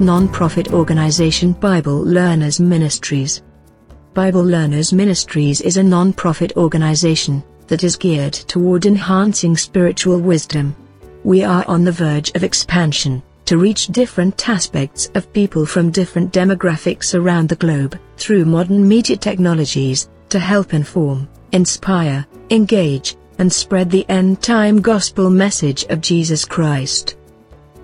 non-profit organization Bible Learners Ministries. Bible Learners Ministries is a non-profit organization that is geared toward enhancing spiritual wisdom. We are on the verge of expansion to reach different aspects of people from different demographics around the globe through modern media technologies to help inform, inspire, engage, and spread the end-time gospel message of Jesus Christ.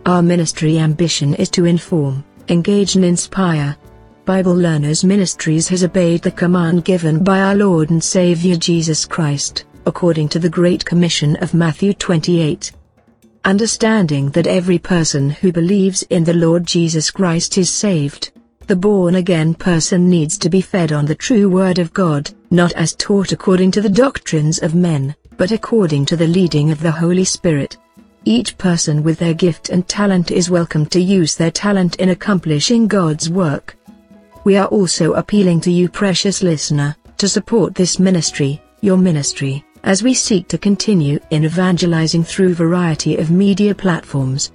Our ministry ambition is to inform, engage and inspire. Bible Learners Ministries has obeyed the command given by our Lord and Savior Jesus Christ, according to the Great Commission of Matthew 28 understanding that every person who believes in the Lord Jesus Christ is saved. The born-again person needs to be fed on the true Word of God, not as taught according to the doctrines of men, but according to the leading of the Holy Spirit. Each person with their gift and talent is welcome to use their talent in accomplishing God's work. We are also appealing to you precious listener, to support this ministry, your ministry as we seek to continue in evangelizing through variety of media platforms.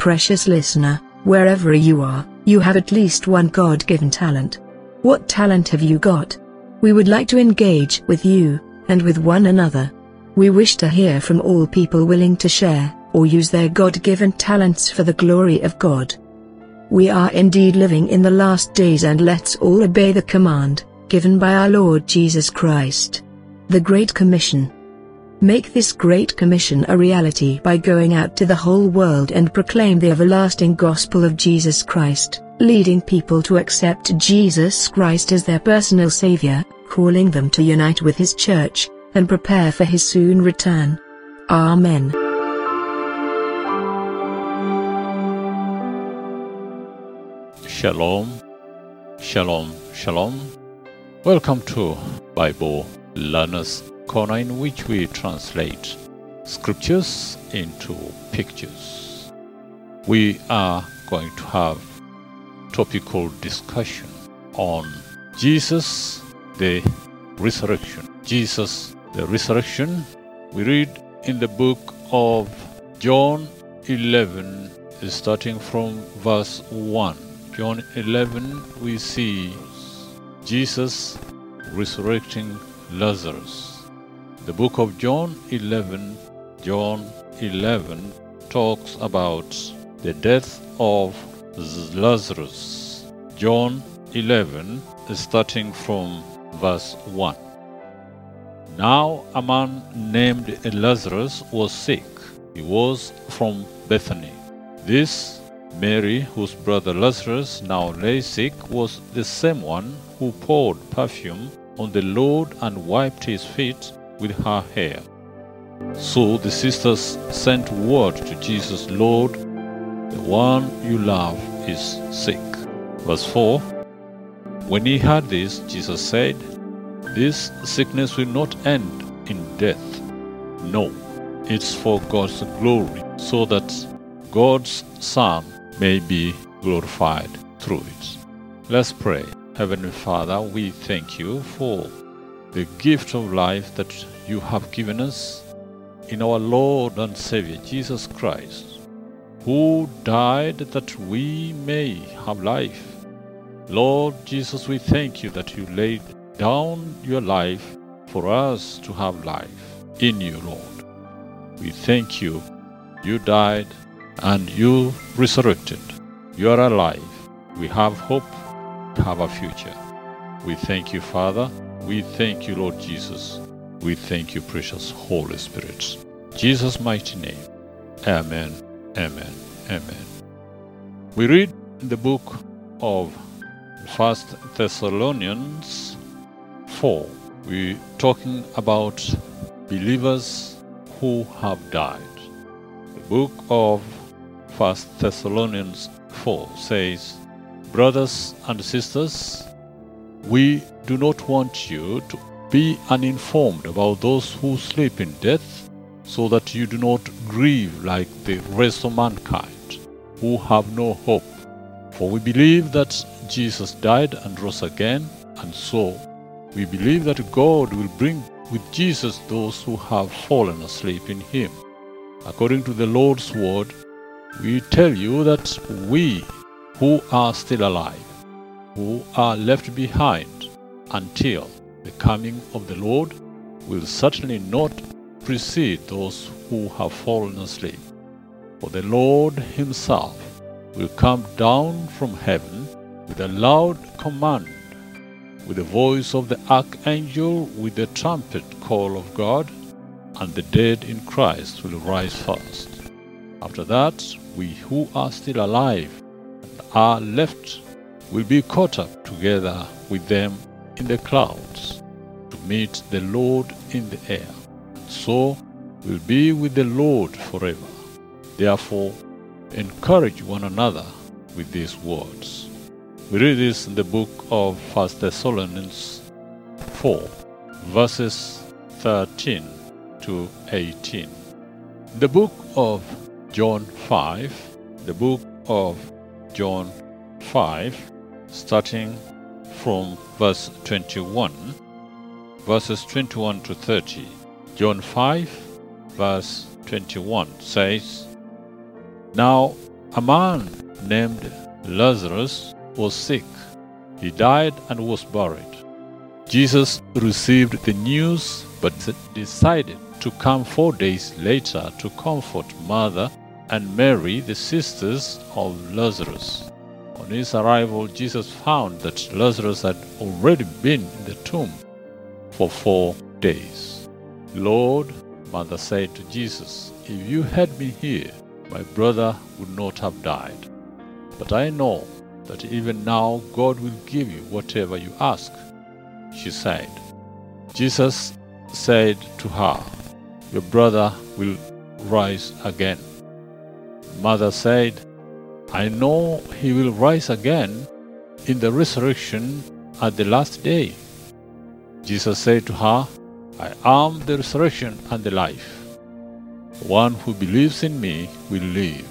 Precious listener, wherever you are, you have at least one God-given talent. What talent have you got? We would like to engage with you, and with one another. We wish to hear from all people willing to share, or use their God-given talents for the glory of God. We are indeed living in the last days and let's all obey the command, given by our Lord Jesus Christ. The Great Commission. Make this Great Commission a reality by going out to the whole world and proclaim the everlasting gospel of Jesus Christ, leading people to accept Jesus Christ as their personal Savior, calling them to unite with His church, and prepare for His soon return. Amen. Shalom, Shalom, Shalom. Welcome to Bible Learners Corner in which we translate scriptures into pictures. We are going to have topical discussion on Jesus the resurrection. Jesus the resurrection. We read in the book of John 11 starting from verse 1. John 11 we see Jesus resurrecting Lazarus. The book of John 11, John 11 talks about the death of Lazarus. John 11, starting from verse 1. Now a man named Lazarus was sick. He was from Bethany. This Mary, whose brother Lazarus now lay sick, was the same one who poured perfume on the Lord and wiped his feet with her hair. So the sisters sent word to Jesus, Lord, the one you love is sick. Verse 4 When he heard this, Jesus said, This sickness will not end in death. No, it's for God's glory, so that God's Son may be glorified through it. Let's pray. Heavenly Father, we thank you for the gift of life that you have given us in our Lord and Savior Jesus Christ, who died that we may have life. Lord Jesus, we thank you that you laid down your life for us to have life in you, Lord. We thank you. You died and you resurrected. You are alive. We have hope have a future. We thank you, Father. We thank you, Lord Jesus. We thank you, precious Holy Spirit. Jesus' mighty name. Amen. Amen. Amen. We read the book of First Thessalonians 4. We're talking about believers who have died. The book of First Thessalonians 4 says, Brothers and sisters, we do not want you to be uninformed about those who sleep in death, so that you do not grieve like the rest of mankind, who have no hope. For we believe that Jesus died and rose again, and so we believe that God will bring with Jesus those who have fallen asleep in him. According to the Lord's word, we tell you that we who are still alive, who are left behind until the coming of the Lord will certainly not precede those who have fallen asleep. For the Lord Himself will come down from heaven with a loud command, with the voice of the archangel, with the trumpet call of God, and the dead in Christ will rise first. After that, we who are still alive and are left will be caught up together with them in the clouds to meet the Lord in the air. And so will be with the Lord forever. Therefore, encourage one another with these words. We read this in the book of 1 Thessalonians 4, verses 13 to 18. The book of John 5, the book of John 5, starting from verse 21, verses 21 to 30. John 5, verse 21 says, Now a man named Lazarus was sick. He died and was buried. Jesus received the news but decided to come four days later to comfort Martha and Mary, the sisters of Lazarus. On his arrival, Jesus found that Lazarus had already been in the tomb for four days. Lord, Martha said to Jesus, If you had been here, my brother would not have died. But I know that even now God will give you whatever you ask. She said. Jesus said to her, Your brother will rise again. Martha said, I know he will rise again in the resurrection at the last day. Jesus said to her, I am the resurrection and the life. One who believes in me will live,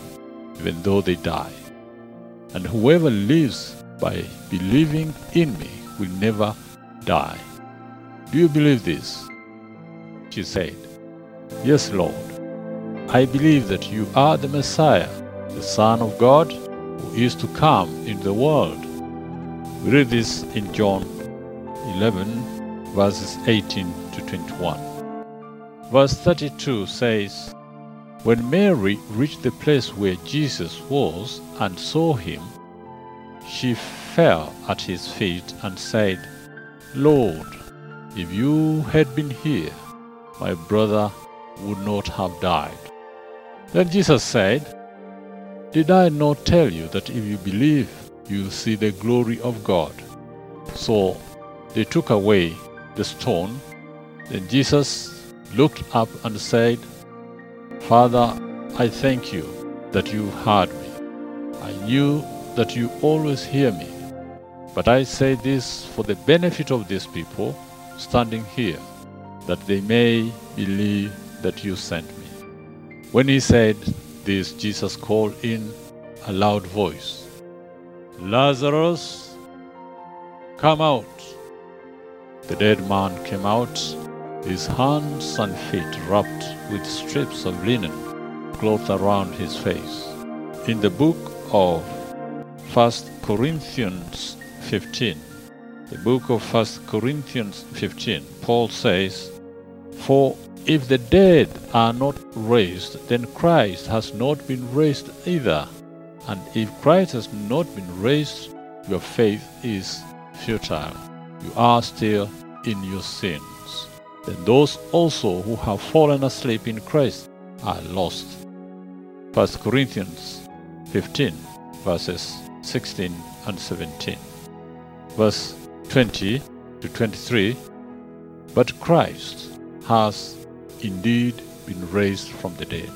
even though they die. And whoever lives by believing in me will never die. Do you believe this? She said, Yes, Lord. I believe that you are the Messiah, the Son of God, who is to come into the world. We read this in John 11, verses 18 to 21. Verse 32 says, When Mary reached the place where Jesus was and saw him, she fell at his feet and said, Lord, if you had been here, my brother would not have died. Then Jesus said, Did I not tell you that if you believe, you will see the glory of God? So they took away the stone. Then Jesus looked up and said, Father, I thank you that you heard me. I knew that you always hear me. But I say this for the benefit of these people standing here, that they may believe that you sent me. When he said this, Jesus called in a loud voice, Lazarus, come out. The dead man came out, his hands and feet wrapped with strips of linen clothed around his face. In the book of 1 Corinthians 15, the book of 1 Corinthians 15, Paul says, For if the dead are not raised, then Christ has not been raised either. And if Christ has not been raised, your faith is futile. You are still in your sins. Then those also who have fallen asleep in Christ are lost. 1 Corinthians 15, verses 16 and 17. Verse 20 to 23 But Christ has indeed been raised from the dead,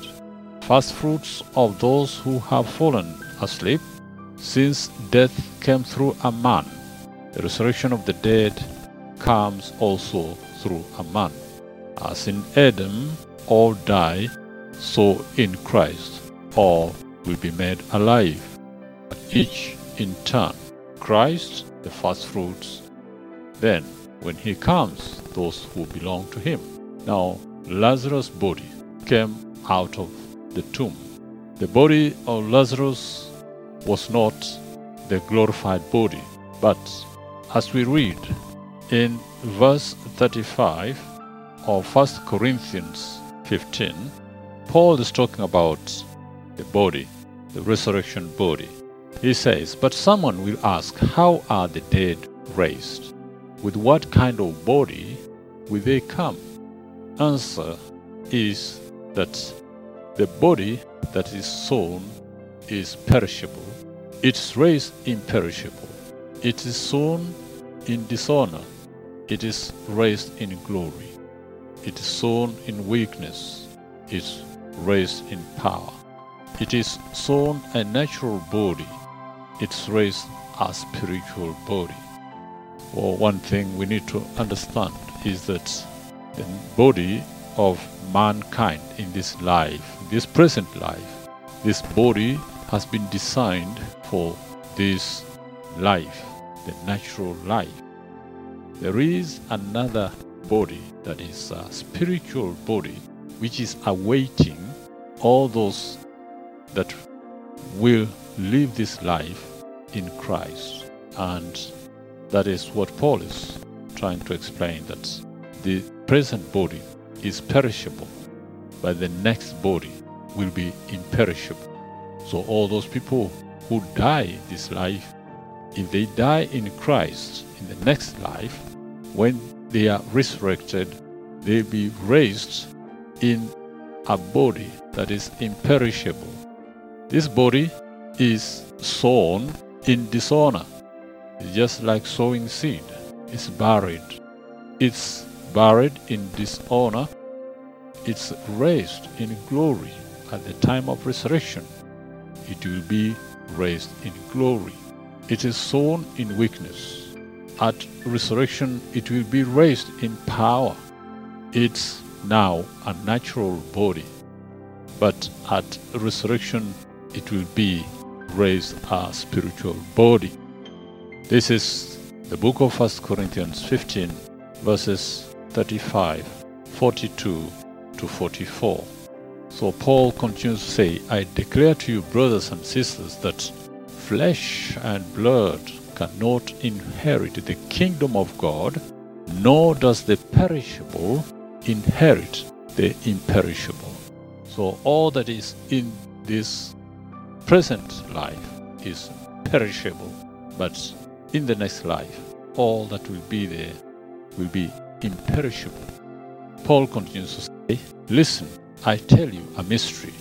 first fruits of those who have fallen asleep, since death came through a man. The resurrection of the dead comes also through a man. As in Adam all die, so in Christ all will be made alive, but each in turn. Christ, the first fruits, then when he comes, those who belong to him. Now, Lazarus' body came out of the tomb. The body of Lazarus was not the glorified body. But as we read in verse 35 of 1 Corinthians 15, Paul is talking about the body, the resurrection body. He says, But someone will ask, How are the dead raised? With what kind of body will they come? Answer is that the body that is sown is perishable, it's raised imperishable. It is sown in dishonor, it is raised in glory. It is sown in weakness, it's raised in power. It is sown a natural body, it's raised a spiritual body. Well, one thing we need to understand is that the body of mankind in this life, this present life, this body has been designed for this life, the natural life. There is another body that is a spiritual body which is awaiting all those that will live this life in Christ. And that is what Paul is trying to explain that the present body is perishable, but the next body will be imperishable. So, all those people who die this life, if they die in Christ in the next life, when they are resurrected, they'll be raised in a body that is imperishable. This body is sown in dishonor. Just like sowing seed. It's buried. It's buried in dishonor. It's raised in glory at the time of resurrection. It will be raised in glory. It is sown in weakness. At resurrection, it will be raised in power. It's now a natural body, but at resurrection, it will be raised a spiritual body. This is the book of 1 Corinthians 15, verses 35, 42 to 44. So Paul continues to say, I declare to you, brothers and sisters, that flesh and blood cannot inherit the kingdom of God, nor does the perishable inherit the imperishable. So all that is in this present life is perishable, but in the next life, all that will be there will be imperishable. Paul continues to say, Listen, I tell you a mystery.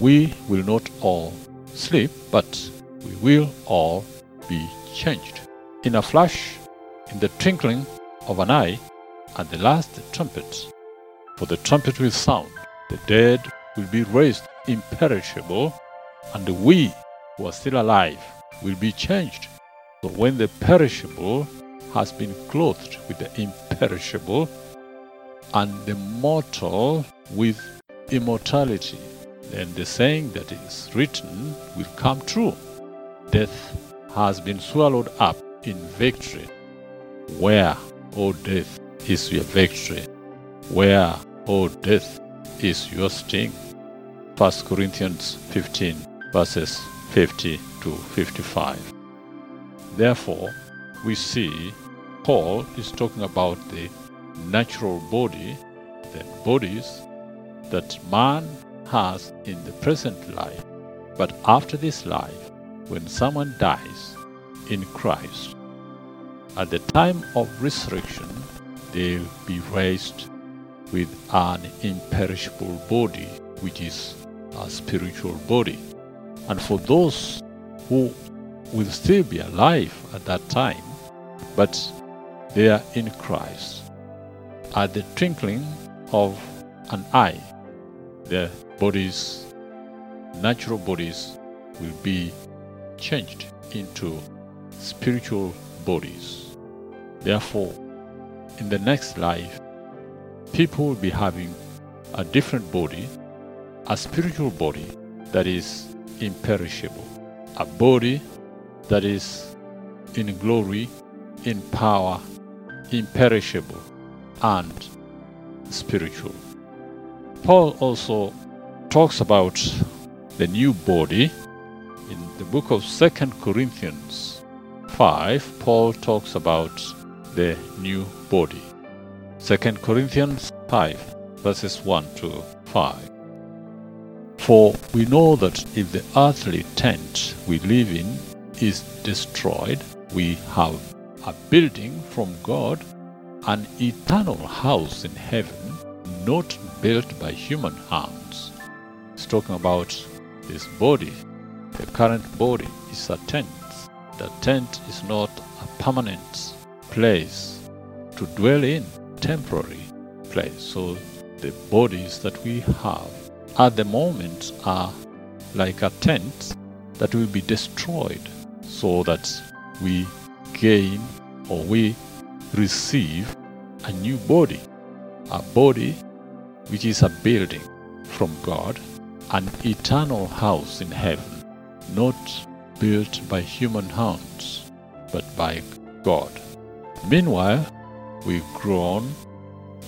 We will not all sleep, but we will all be changed. In a flash, in the twinkling of an eye, at the last trumpet. For the trumpet will sound, the dead will be raised imperishable, and we who are still alive will be changed. So when the perishable has been clothed with the imperishable, and the mortal with immortality, then the saying that is written will come true. Death has been swallowed up in victory. Where, O death, is your victory? Where, O death, is your sting? 1 Corinthians 15, verses 50 to 55. Therefore, we see Paul is talking about the natural body, the bodies that man has in the present life. But after this life, when someone dies in Christ, at the time of resurrection, they'll be raised with an imperishable body, which is a spiritual body. And for those who will still be alive at that time, but they are in Christ, at the twinkling of an eye, their bodies, natural bodies, will be changed into spiritual bodies. Therefore, in the next life, people will be having a different body, a spiritual body that is imperishable, a body that is in glory, in power, imperishable, and spiritual. Paul also talks about the new body the book of Second Corinthians 5, Paul talks about the new body. Second Corinthians 5, verses 1 to 5. For we know that if the earthly tent we live in is destroyed, we have a building from God, an eternal house in heaven, not built by human hands. He's talking about this body. The current body is a tent. The tent is not a permanent place to dwell in, temporary place. So the bodies that we have at the moment are like a tent that will be destroyed so that we gain or we receive a new body, a body which is a building from God, an eternal house in heaven, not built by human hands, but by God. Meanwhile, we groan,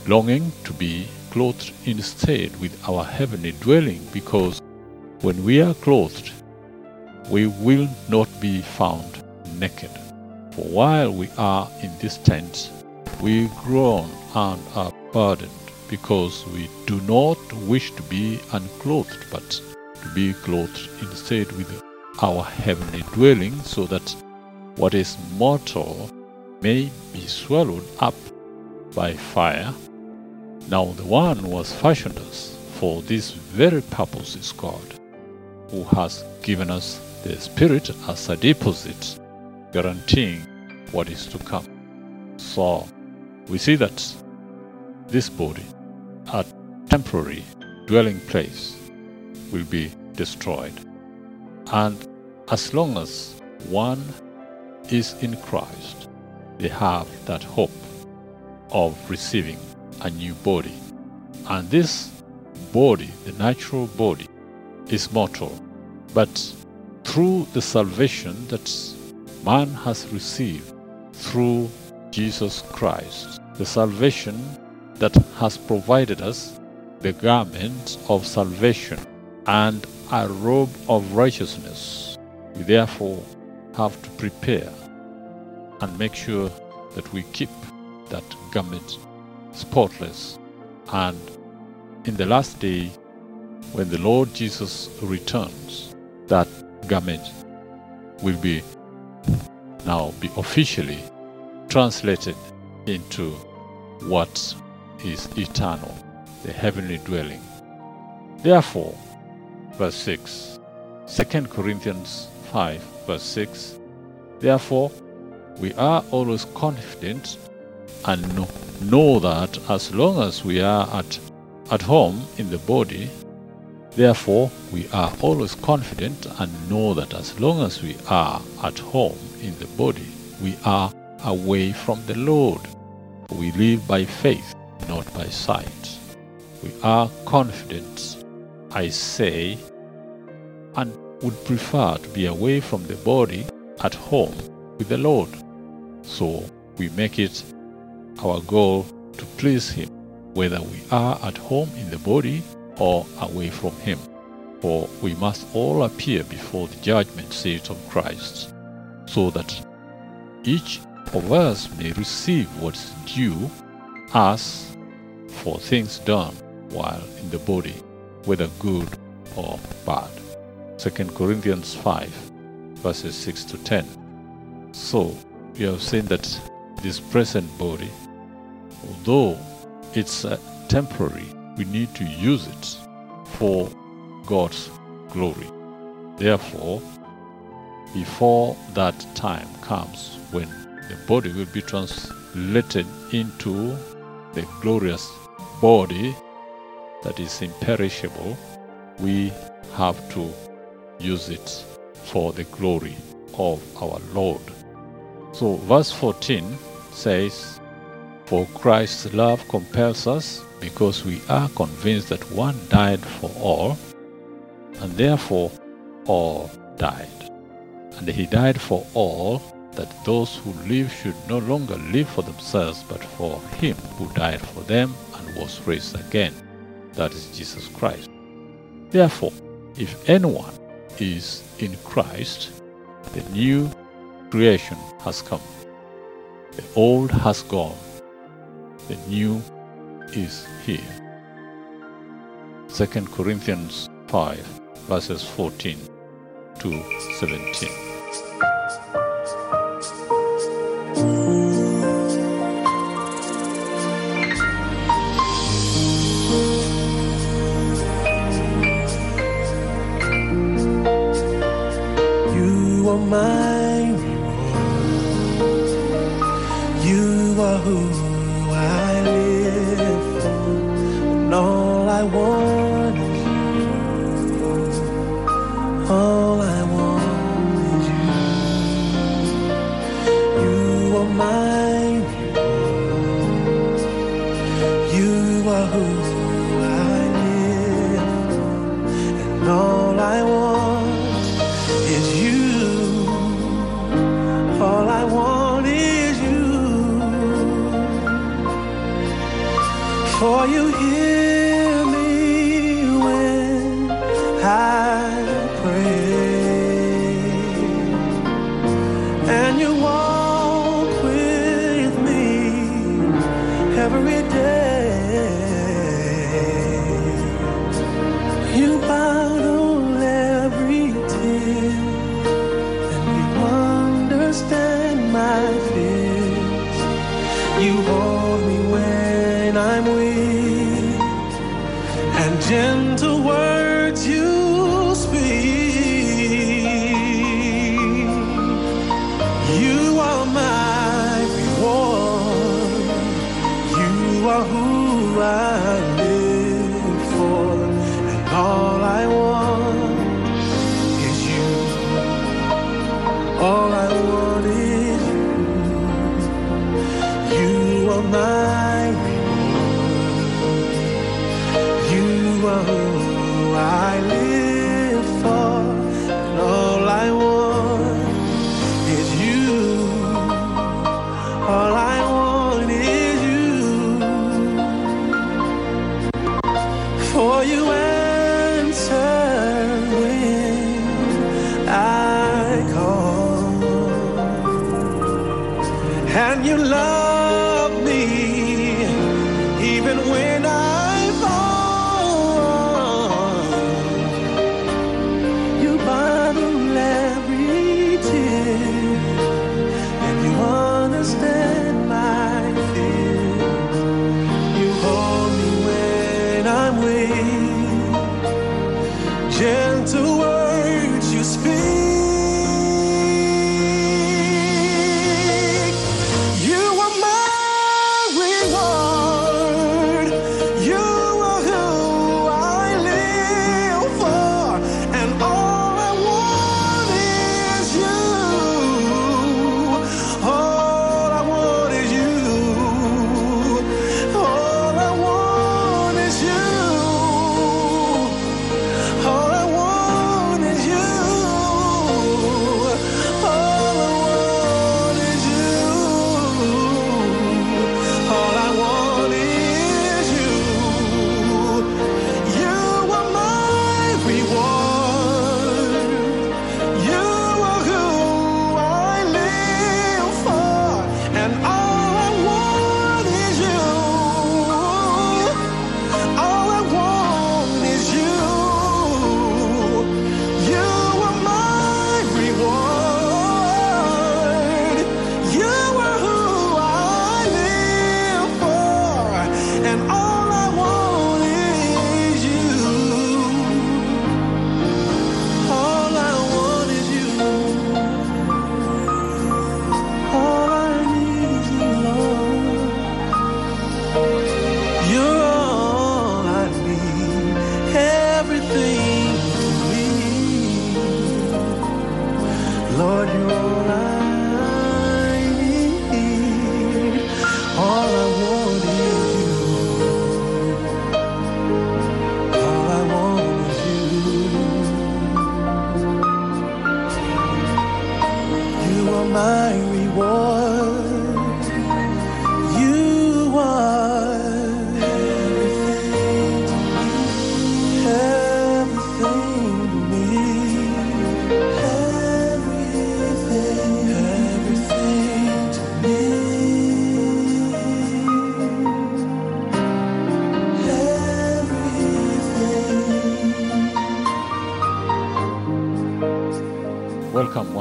longing to be clothed instead with our heavenly dwelling, because when we are clothed, we will not be found naked. For while we are in this tent, we groan and are burdened, because we do not wish to be unclothed, but to be clothed instead with our heavenly dwelling, so that what is mortal may be swallowed up by fire. Now the one who has fashioned us for this very purpose is God, who has given us the Spirit as a deposit, guaranteeing what is to come. So we see that this body, a temporary dwelling place, will be destroyed. And as long as one is in Christ, they have that hope of receiving a new body. And this body, the natural body, is mortal. But through the salvation that man has received through Jesus Christ, the salvation that has provided us the garment of salvation and a robe of righteousness. We therefore have to prepare and make sure that we keep that garment spotless. And in the last day, when the Lord Jesus returns, that garment will be now be officially translated into what is eternal, the heavenly dwelling. Therefore, verse 6, 2 Corinthians 5, verse 6, therefore, we are always confident and know, know that as long as we are at, at home in the body, therefore we are always confident and know that as long as we are at home in the body, we are away from the Lord. We live by faith, not by sight. We are confident, I say, and would prefer to be away from the body at home with the Lord. So we make it our goal to please Him, whether we are at home in the body or away from Him. For we must all appear before the judgment seat of Christ, so that each of us may receive what's due us for things done while in the body, whether good or bad. 2 Corinthians 5, verses 6 to 10. So, we have seen that this present body although it's temporary, we need to use it for God's glory. Therefore, before that time comes when the body will be translated into the glorious body that is imperishable, we have to use it for the glory of our Lord. So, verse 14 says, for Christ's love compels us because we are convinced that one died for all, and therefore all died. And he died for all, that those who live should no longer live for themselves, but for him who died for them and was raised again that is Jesus Christ. Therefore, if anyone is in Christ, the new creation has come. The old has gone, the new is here. 2 Corinthians 5, verses 14 to 17. who I live for and all I want.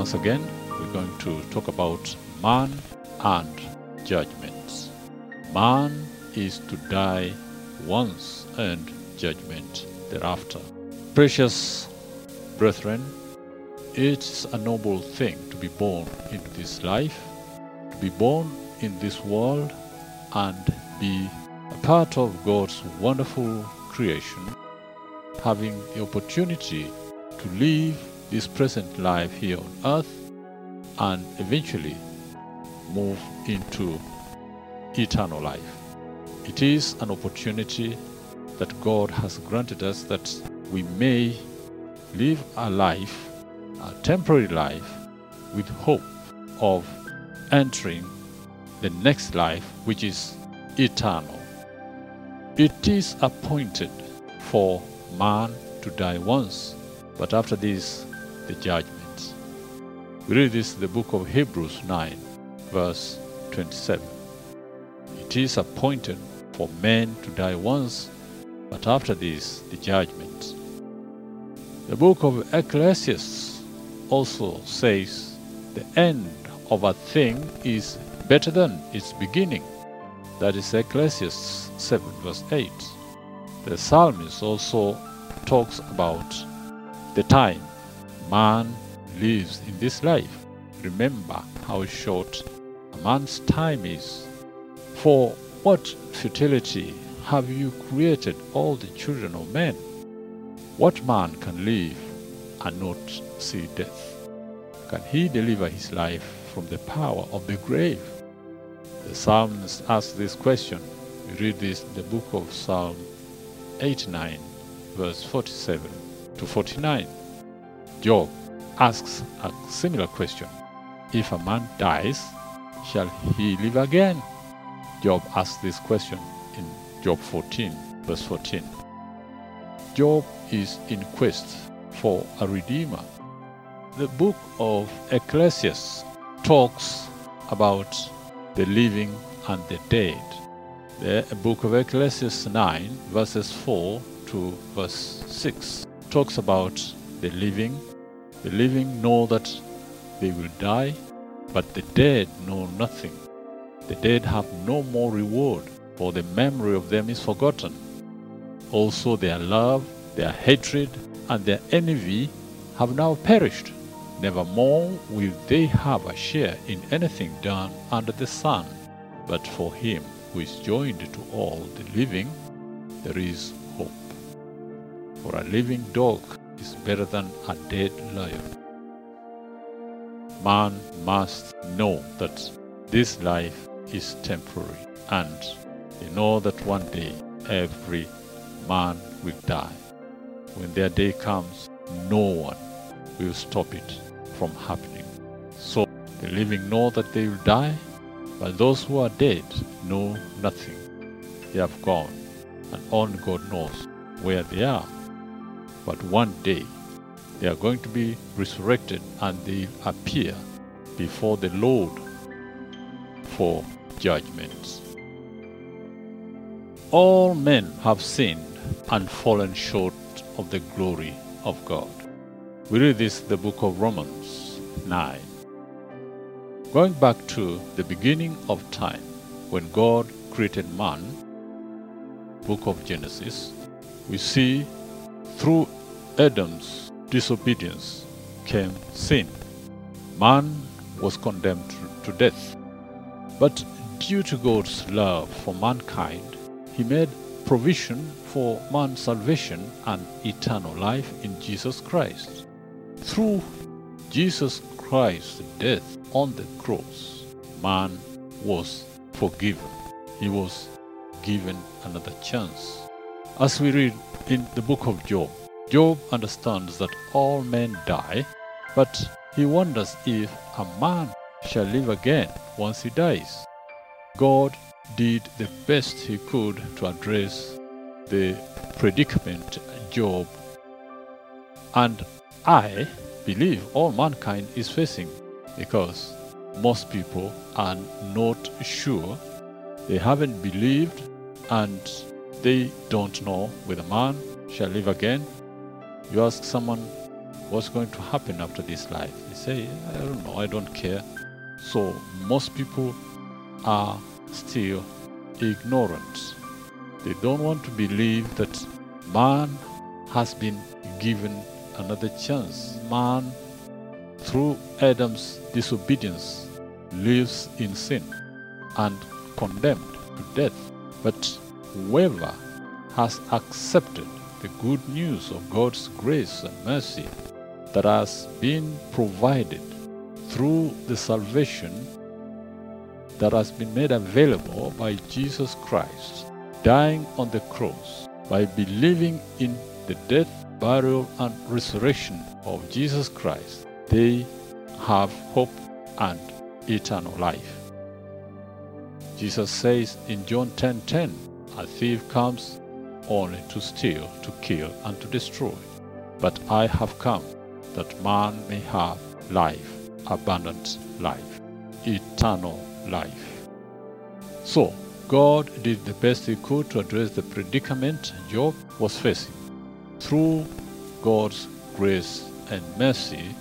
Once again, we're going to talk about man and judgments. Man is to die once and judgment thereafter. Precious brethren, it's a noble thing to be born into this life, to be born in this world, and be a part of God's wonderful creation, having the opportunity to live this present life here on earth and eventually move into eternal life. It is an opportunity that God has granted us that we may live a life, a temporary life, with hope of entering the next life, which is eternal. It is appointed for man to die once, but after this, the judgment. We read this the book of Hebrews 9, verse 27. It is appointed for men to die once, but after this, the judgment. The book of Ecclesiastes also says the end of a thing is better than its beginning. That is Ecclesiastes 7, verse 8. The psalmist also talks about the time man lives in this life. Remember how short a man's time is. For what futility have you created all the children of men? What man can live and not see death? Can he deliver his life from the power of the grave? The psalmist asks this question. We read this in the book of Psalm 89, verse 47 to 49. Job asks a similar question. If a man dies, shall he live again? Job asks this question in Job 14, verse 14. Job is in quest for a redeemer. The book of Ecclesiastes talks about the living and the dead. The book of Ecclesiastes 9, verses 4 to verse 6, talks about the living. The living know that they will die, but the dead know nothing. The dead have no more reward, for the memory of them is forgotten. Also, their love, their hatred, and their envy have now perished. Nevermore will they have a share in anything done under the sun. But for him who is joined to all the living, there is hope. For a living dog is better than a dead lion. Man must know that this life is temporary and they know that one day every man will die. When their day comes, no one will stop it from happening. So the living know that they will die, but those who are dead know nothing. They have gone, and only God knows where they are. But one day they are going to be resurrected and they appear before the Lord for judgments. All men have sinned and fallen short of the glory of God. We read this in the book of Romans 9. Going back to the beginning of time, when God created man, book of Genesis, we see through Adam's disobedience came sin. Man was condemned to death. But due to God's love for mankind, He made provision for man's salvation and eternal life in Jesus Christ. Through Jesus Christ's death on the cross, man was forgiven. He was given another chance. As we read in the book of Job, Job understands that all men die, but he wonders if a man shall live again once he dies. God did the best he could to address the predicament Job and I believe all mankind is facing because most people are not sure, they haven't believed, and they don't know whether man shall live again. You ask someone, what's going to happen after this life? They say, I don't know, I don't care. So most people are still ignorant. They don't want to believe that man has been given another chance. Man, through Adam's disobedience, lives in sin and condemned to death. But whoever has accepted the good news of God's grace and mercy that has been provided through the salvation that has been made available by Jesus Christ, dying on the cross, by believing in the death, burial, and resurrection of Jesus Christ, they have hope and eternal life. Jesus says in John 10:10, "A thief comes only to steal, to kill, and to destroy. But I have come that man may have life, abundant life, eternal life." So, God did the best he could to address the predicament Job was facing. Through God's grace and mercy,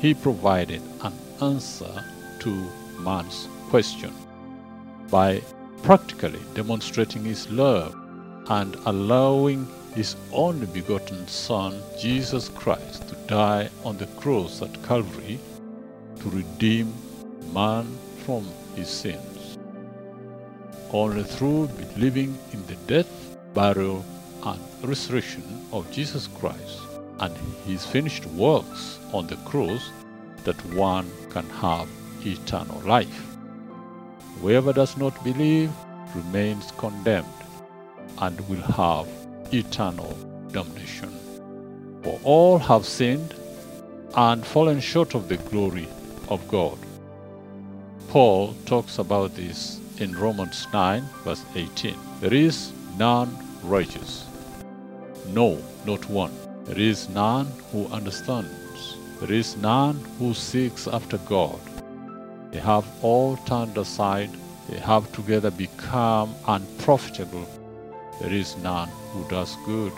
he provided an answer to man's question by practically demonstrating his love and allowing his only begotten Son, Jesus Christ, to die on the cross at Calvary to redeem man from his sins. Only through believing in the death, burial, and resurrection of Jesus Christ and his finished works on the cross that one can have eternal life. Whoever does not believe remains condemned and will have eternal damnation. For all have sinned and fallen short of the glory of God. Paul talks about this in Romans 9, verse 18. There is none righteous, no, not one. There is none who understands. There is none who seeks after God. They have all turned aside. They have together become unprofitable. There is none who does good.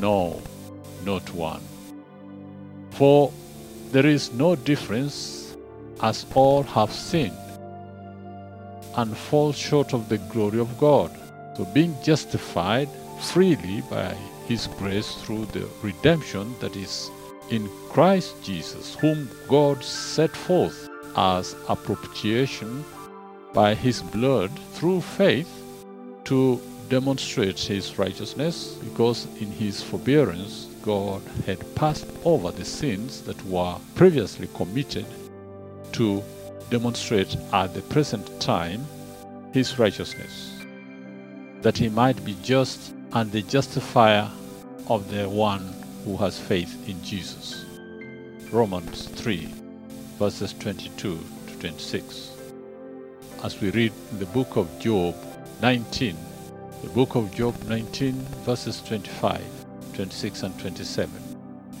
No, not one. For there is no difference, as all have sinned and fall short of the glory of God. So, being justified freely by His grace through the redemption that is in Christ Jesus, whom God set forth as a propitiation by His blood through faith to demonstrate His righteousness, because in His forbearance God had passed over the sins that were previously committed to demonstrate at the present time His righteousness, that He might be just and the justifier of the one who has faith in Jesus. Romans 3, verses 22 to 26. As we read in the book of Job 19, the book of Job 19, verses 25, 26, and 27,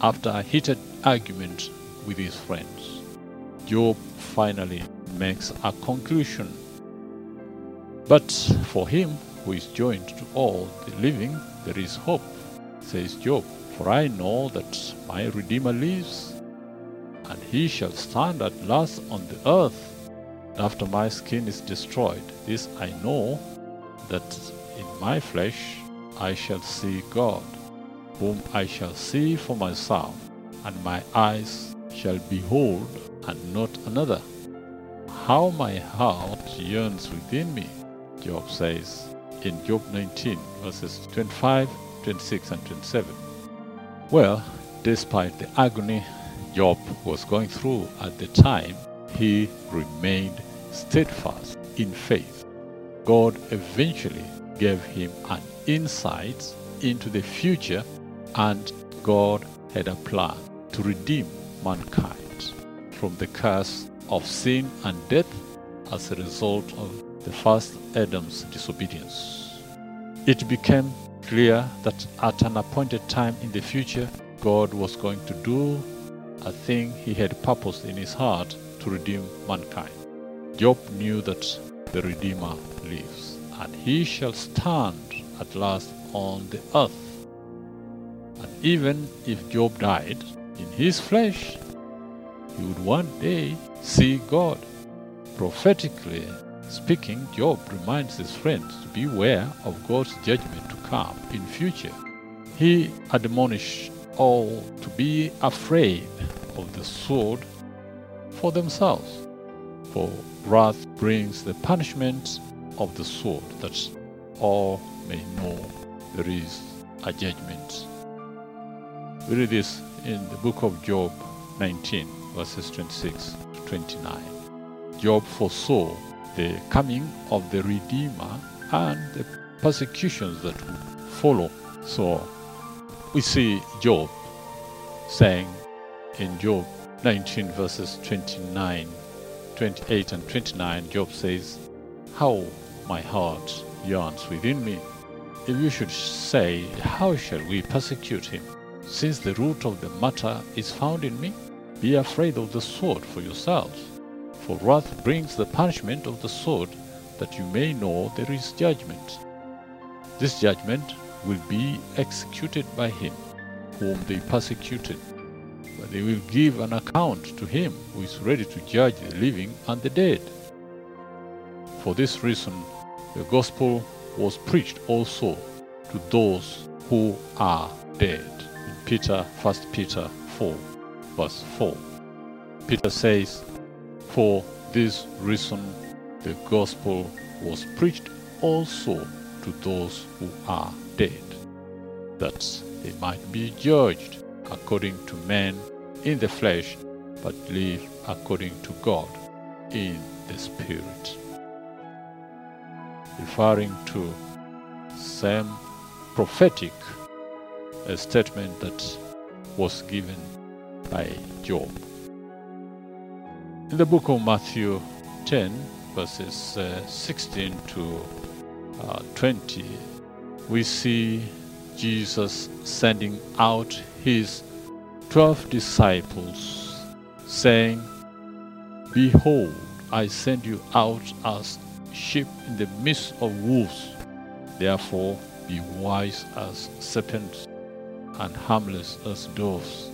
after a heated argument with his friends, Job finally makes a conclusion. But for him who is joined to all the living, there is hope, says Job. For I know that my Redeemer lives, and he shall stand at last on the earth. After my skin is destroyed, this I know, that in my flesh I shall see God, whom I shall see for myself, and my eyes shall behold, and not another. How my heart yearns within me, Job says in Job 19, verses 25, 26, and 27. Well, despite the agony Job was going through at the time, he remained steadfast in faith. God eventually gave him an insight into the future, and God had a plan to redeem mankind from the curse of sin and death as a result of the first Adam's disobedience. It became clear that at an appointed time in the future, God was going to do a thing he had purposed in his heart to redeem mankind. Job knew that the Redeemer lives, and he shall stand at last on the earth. And even if Job died, in his flesh, he would one day see God. Prophetically speaking, Job reminds his friends to beware of God's judgment to come in future. He admonished all to be afraid of the sword for themselves, for wrath brings the punishment of the sword, that all may know there is a judgment. We read this in the book of Job 19, verses 26 to 29. Job foresaw the coming of the Redeemer and the persecutions that would follow. So we see Job saying in Job 19, verses 29, 28, and 29, Job says, How my heart yearns within me. If you should say, How shall we persecute him? Since the root of the matter is found in me, be afraid of the sword for yourselves. For wrath brings the punishment of the sword, that you may know there is judgment. This judgment will be executed by him whom they persecuted, but they will give an account to him who is ready to judge the living and the dead. For this reason, the gospel was preached also to those who are dead. In Peter, 1 Peter 4, verse 4. Peter says, For this reason the gospel was preached also to those who are dead, that they might be judged according to men in the flesh, but live according to God in the Spirit. Referring to some prophetic a statement that was given by Job. In the book of Matthew 10, verses uh, 16 to uh, 20, we see Jesus sending out his 12 disciples, saying, Behold, I send you out as sheep in the midst of wolves. Therefore, be wise as serpents and harmless as doves.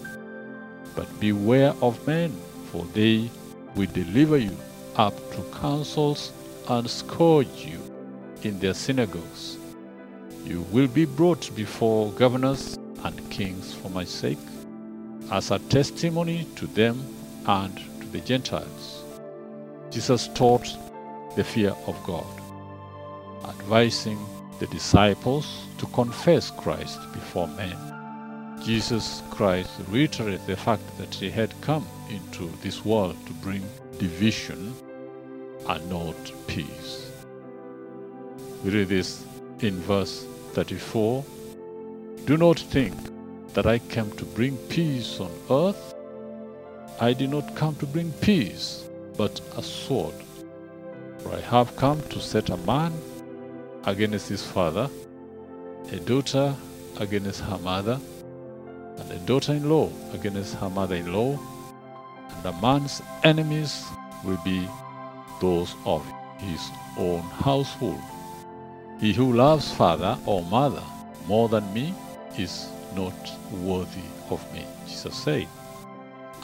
But beware of men, for they will deliver you up to councils and scourge you in their synagogues. You will be brought before governors and kings for my sake, as a testimony to them and to the Gentiles. Jesus taught the fear of God, advising the disciples to confess Christ before men. Jesus Christ reiterated the fact that he had come into this world to bring division and not peace. We read this in verse 34 Do not think that I came to bring peace on earth. I did not come to bring peace, but a sword. For I have come to set a man against his father, a daughter against her mother, and a daughter in law against her mother in law, and a man's enemies will be those of his own household. He who loves father or mother more than me is not worthy of me, Jesus said.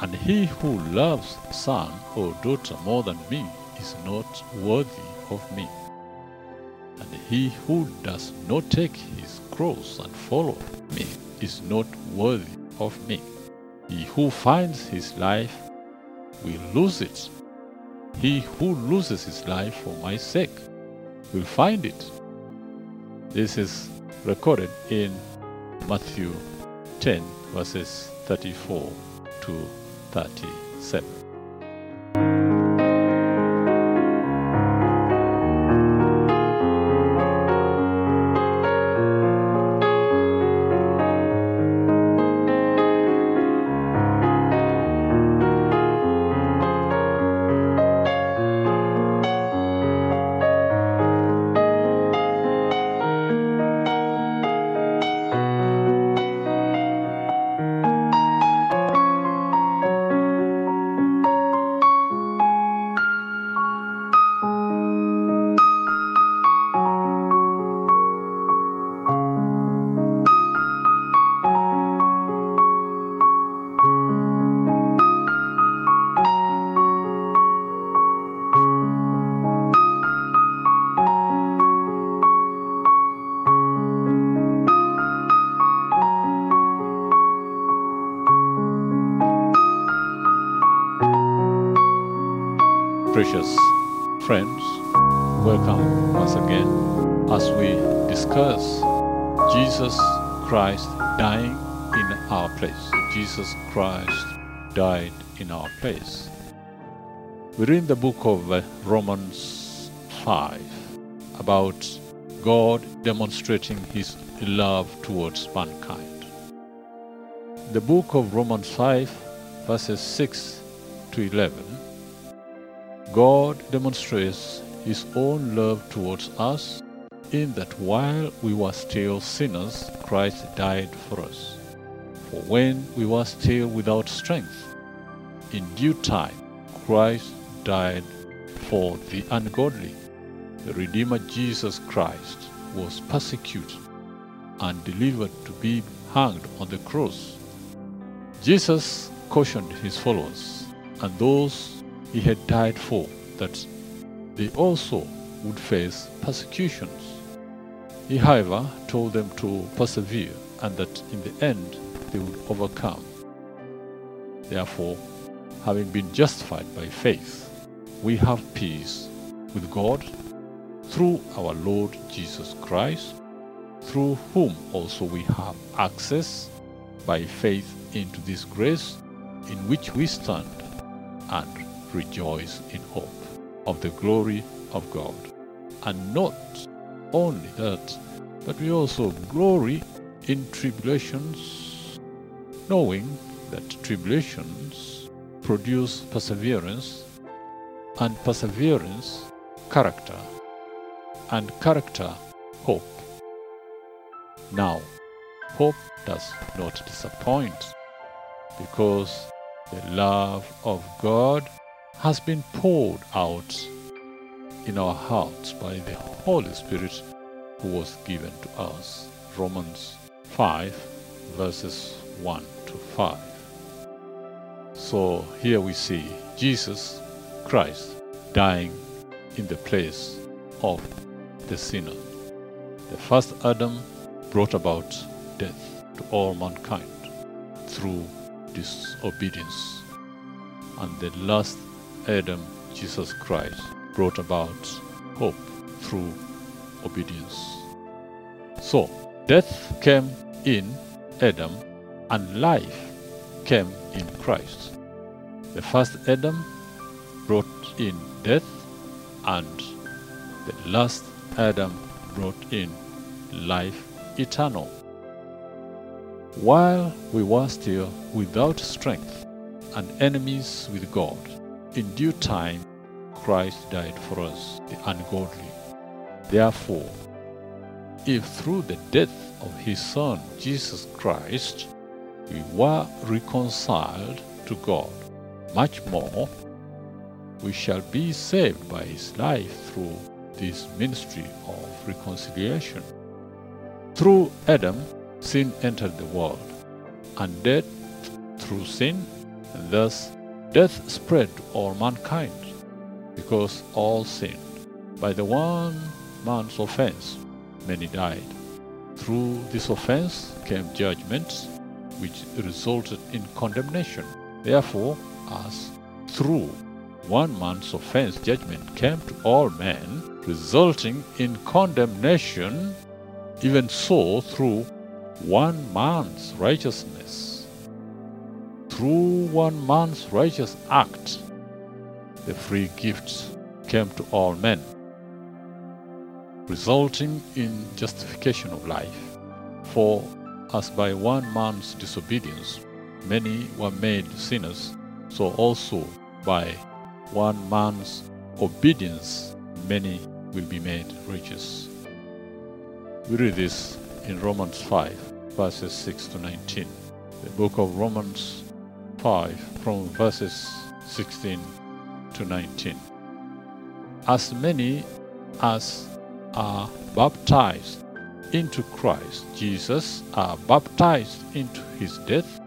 And he who loves son or daughter more than me is not worthy of me. And he who does not take his cross and follow me is not worthy of me. He who finds his life will lose it. He who loses his life for my sake will find it. This is recorded in Matthew 10, verses 34 to 37. Friends, welcome once again as we discuss Jesus Christ dying in our place. Jesus Christ died in our place. We read the book of uh, Romans 5 about God demonstrating his love towards mankind. The book of Romans 5, verses 6 to 11, God demonstrates his own love towards us in that while we were still sinners, Christ died for us. For when we were still without strength, in due time, Christ died for the ungodly. The Redeemer Jesus Christ was persecuted and delivered to be hanged on the cross. Jesus cautioned his followers and those he had died for that they also would face persecutions. He, however, told them to persevere and that in the end they would overcome. Therefore, having been justified by faith, we have peace with God through our Lord Jesus Christ, through whom also we have access by faith into this grace in which we stand and rejoice in hope of the glory of God. And not only that, but we also glory in tribulations, knowing that tribulations produce perseverance, and perseverance, character, and character, hope. Now, hope does not disappoint because the love of God has been poured out in our hearts by the Holy Spirit who was given to us. Romans 5, verses 1 to 5. So here we see Jesus Christ dying in the place of the sinner. The first Adam brought about death to all mankind through disobedience. And the last Adam, Jesus Christ, brought about hope through obedience. So, death came in Adam and life came in Christ. The first Adam brought in death and the last Adam brought in life eternal. While we were still without strength and enemies with God, in due time Christ died for us, the ungodly. Therefore, if through the death of his Son, Jesus Christ, we were reconciled to God, much more, we shall be saved by his life through this ministry of reconciliation. Through Adam, sin entered the world, and death through sin, and thus death spread to all mankind, because all sinned. By the one man's offense, many died. Through this offense came judgments, which resulted in condemnation. Therefore, as through one man's offense judgment came to all men, resulting in condemnation, even so through one man's righteousness, through one man's righteous act, the free gifts came to all men, resulting in justification of life. For as by one man's disobedience many were made sinners, so also by one man's obedience many will be made righteous. We read this in Romans 5, verses 6 to 19. The book of Romans 5, from verses 16 to 19. As many as are baptized into Christ Jesus are baptized into his death,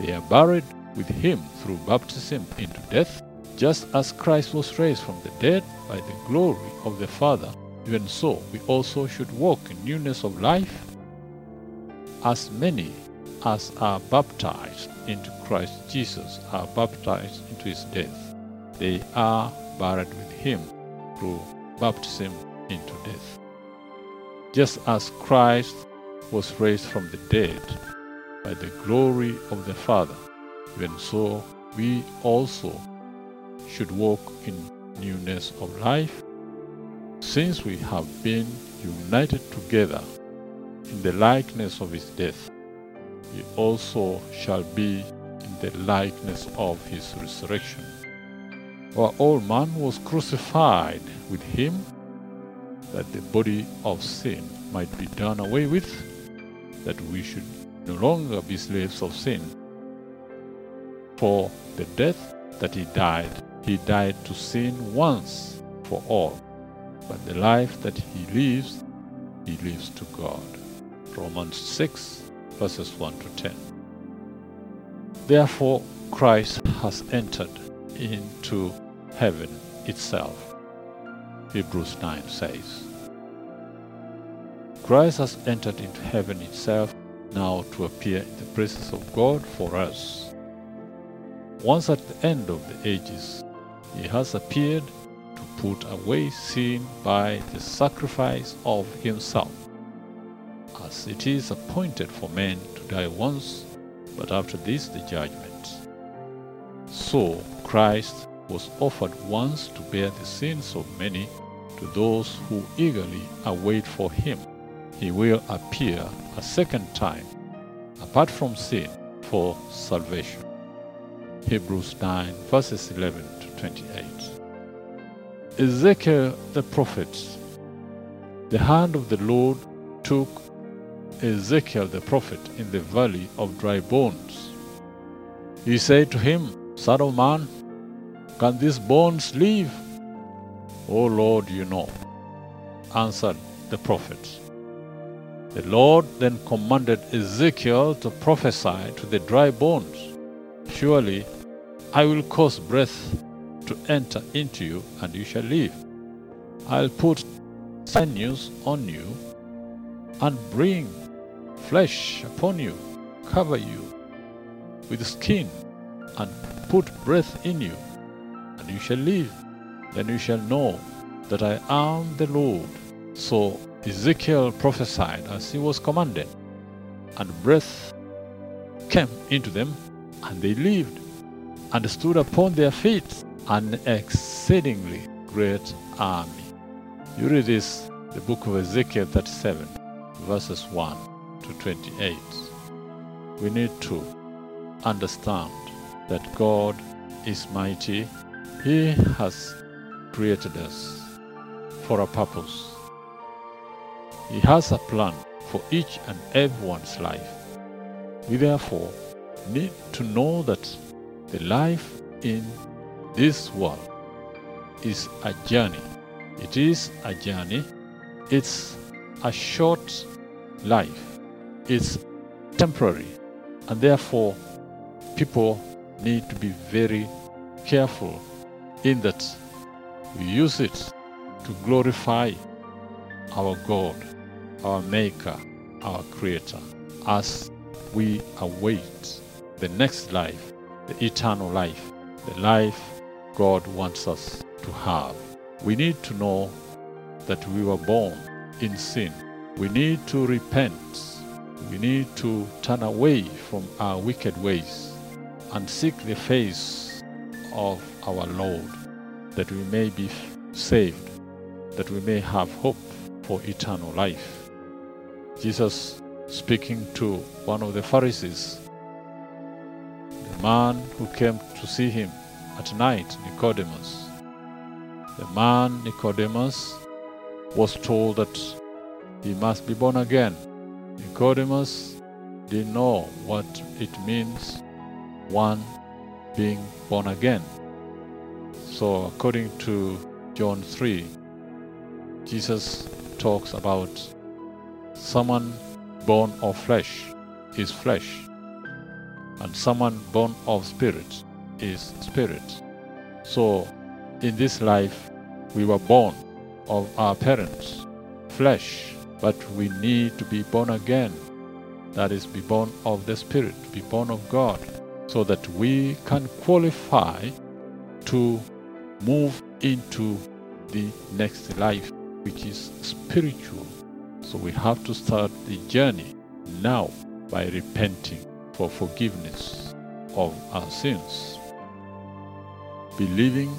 they are buried with him through baptism into death, just as Christ was raised from the dead by the glory of the Father, even so we also should walk in newness of life. As many as are baptized into Christ Jesus are baptized into his death. They are buried with him through baptism into death. Just as Christ was raised from the dead by the glory of the Father, even so we also should walk in newness of life, since we have been united together in the likeness of his death, we also shall be in the likeness of his resurrection. Our old man was crucified with him, that the body of sin might be done away with, that we should no longer be slaves of sin. For the death that he died, he died to sin once for all, but the life that he lives, he lives to God. Romans 6, verses 1 to 10. Therefore, Christ has entered into heaven itself. Hebrews 9 says. Christ has entered into heaven itself now to appear in the presence of God for us. Once at the end of the ages, he has appeared to put away sin by the sacrifice of himself, it is appointed for men to die once, but after this the judgment. So Christ was offered once to bear the sins of many to those who eagerly await for him. He will appear a second time, apart from sin, for salvation. Hebrews 9, verses 11 to 28. Ezekiel the prophet, the hand of the Lord took Ezekiel the prophet in the valley of dry bones. He said to him, Son of man, can these bones live? O Lord, you know, answered the prophet. The Lord then commanded Ezekiel to prophesy to the dry bones. Surely I will cause breath to enter into you, and you shall live. I'll put sinews on you, and bring flesh upon you, cover you with skin, and put breath in you, and you shall live. Then you shall know that I am the Lord. So Ezekiel prophesied as he was commanded, and breath came into them, and they lived, and stood upon their feet, an exceedingly great army. You read this, the book of Ezekiel 37, verses 1 to 28. We need to understand that God is mighty. He has created us for a purpose. He has a plan for each and everyone's life. We therefore need to know that the life in this world is a journey. It is a journey. It's a short life. It's temporary. And therefore, people need to be very careful in that we use it to glorify our God, our Maker, our Creator, as we await the next life, the eternal life, the life God wants us to have. We need to know that we were born in sin. We need to repent. We need to turn away from our wicked ways and seek the face of our Lord that we may be saved, that we may have hope for eternal life. Jesus speaking to one of the Pharisees, the man who came to see him at night, Nicodemus. The man Nicodemus was told that he must be born again. Nicodemus didn't know what it means, one being born again. So, according to John 3, Jesus talks about someone born of flesh is flesh, and someone born of spirit is spirit. So, in this life, we were born of our parents, flesh, but we need to be born again. That is, be born of the Spirit, be born of God, so that we can qualify to move into the next life, which is spiritual. So we have to start the journey now by repenting for forgiveness of our sins, believing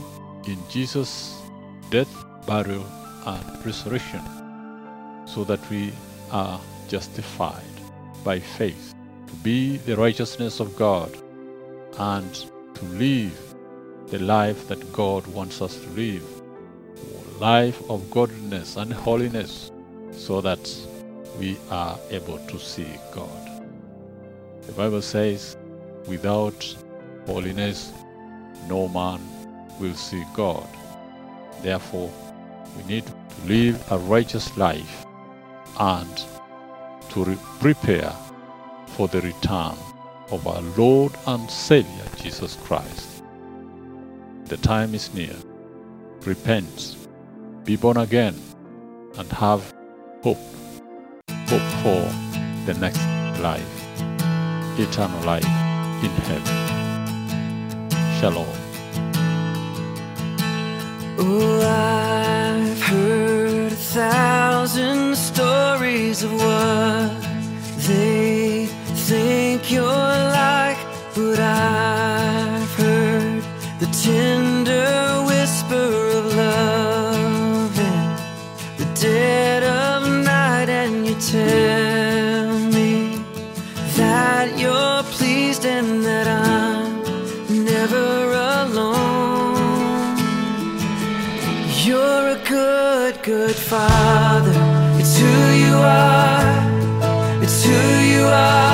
in Jesus' death, burial, and resurrection, so that we are justified by faith to be the righteousness of God and to live the life that God wants us to live, life of godliness and holiness, so that we are able to see God. The Bible says, without holiness, no man will see God. Therefore, we need to live a righteous life and to re- prepare for the return of our Lord and Savior Jesus Christ. The time is near. Repent, be born again, and have hope. Hope for the next life, eternal life in heaven. Shalom. Oh, I've heard thousand stories of what they think you're like, but I've heard the tender good, father. It's who you are. It's who you are.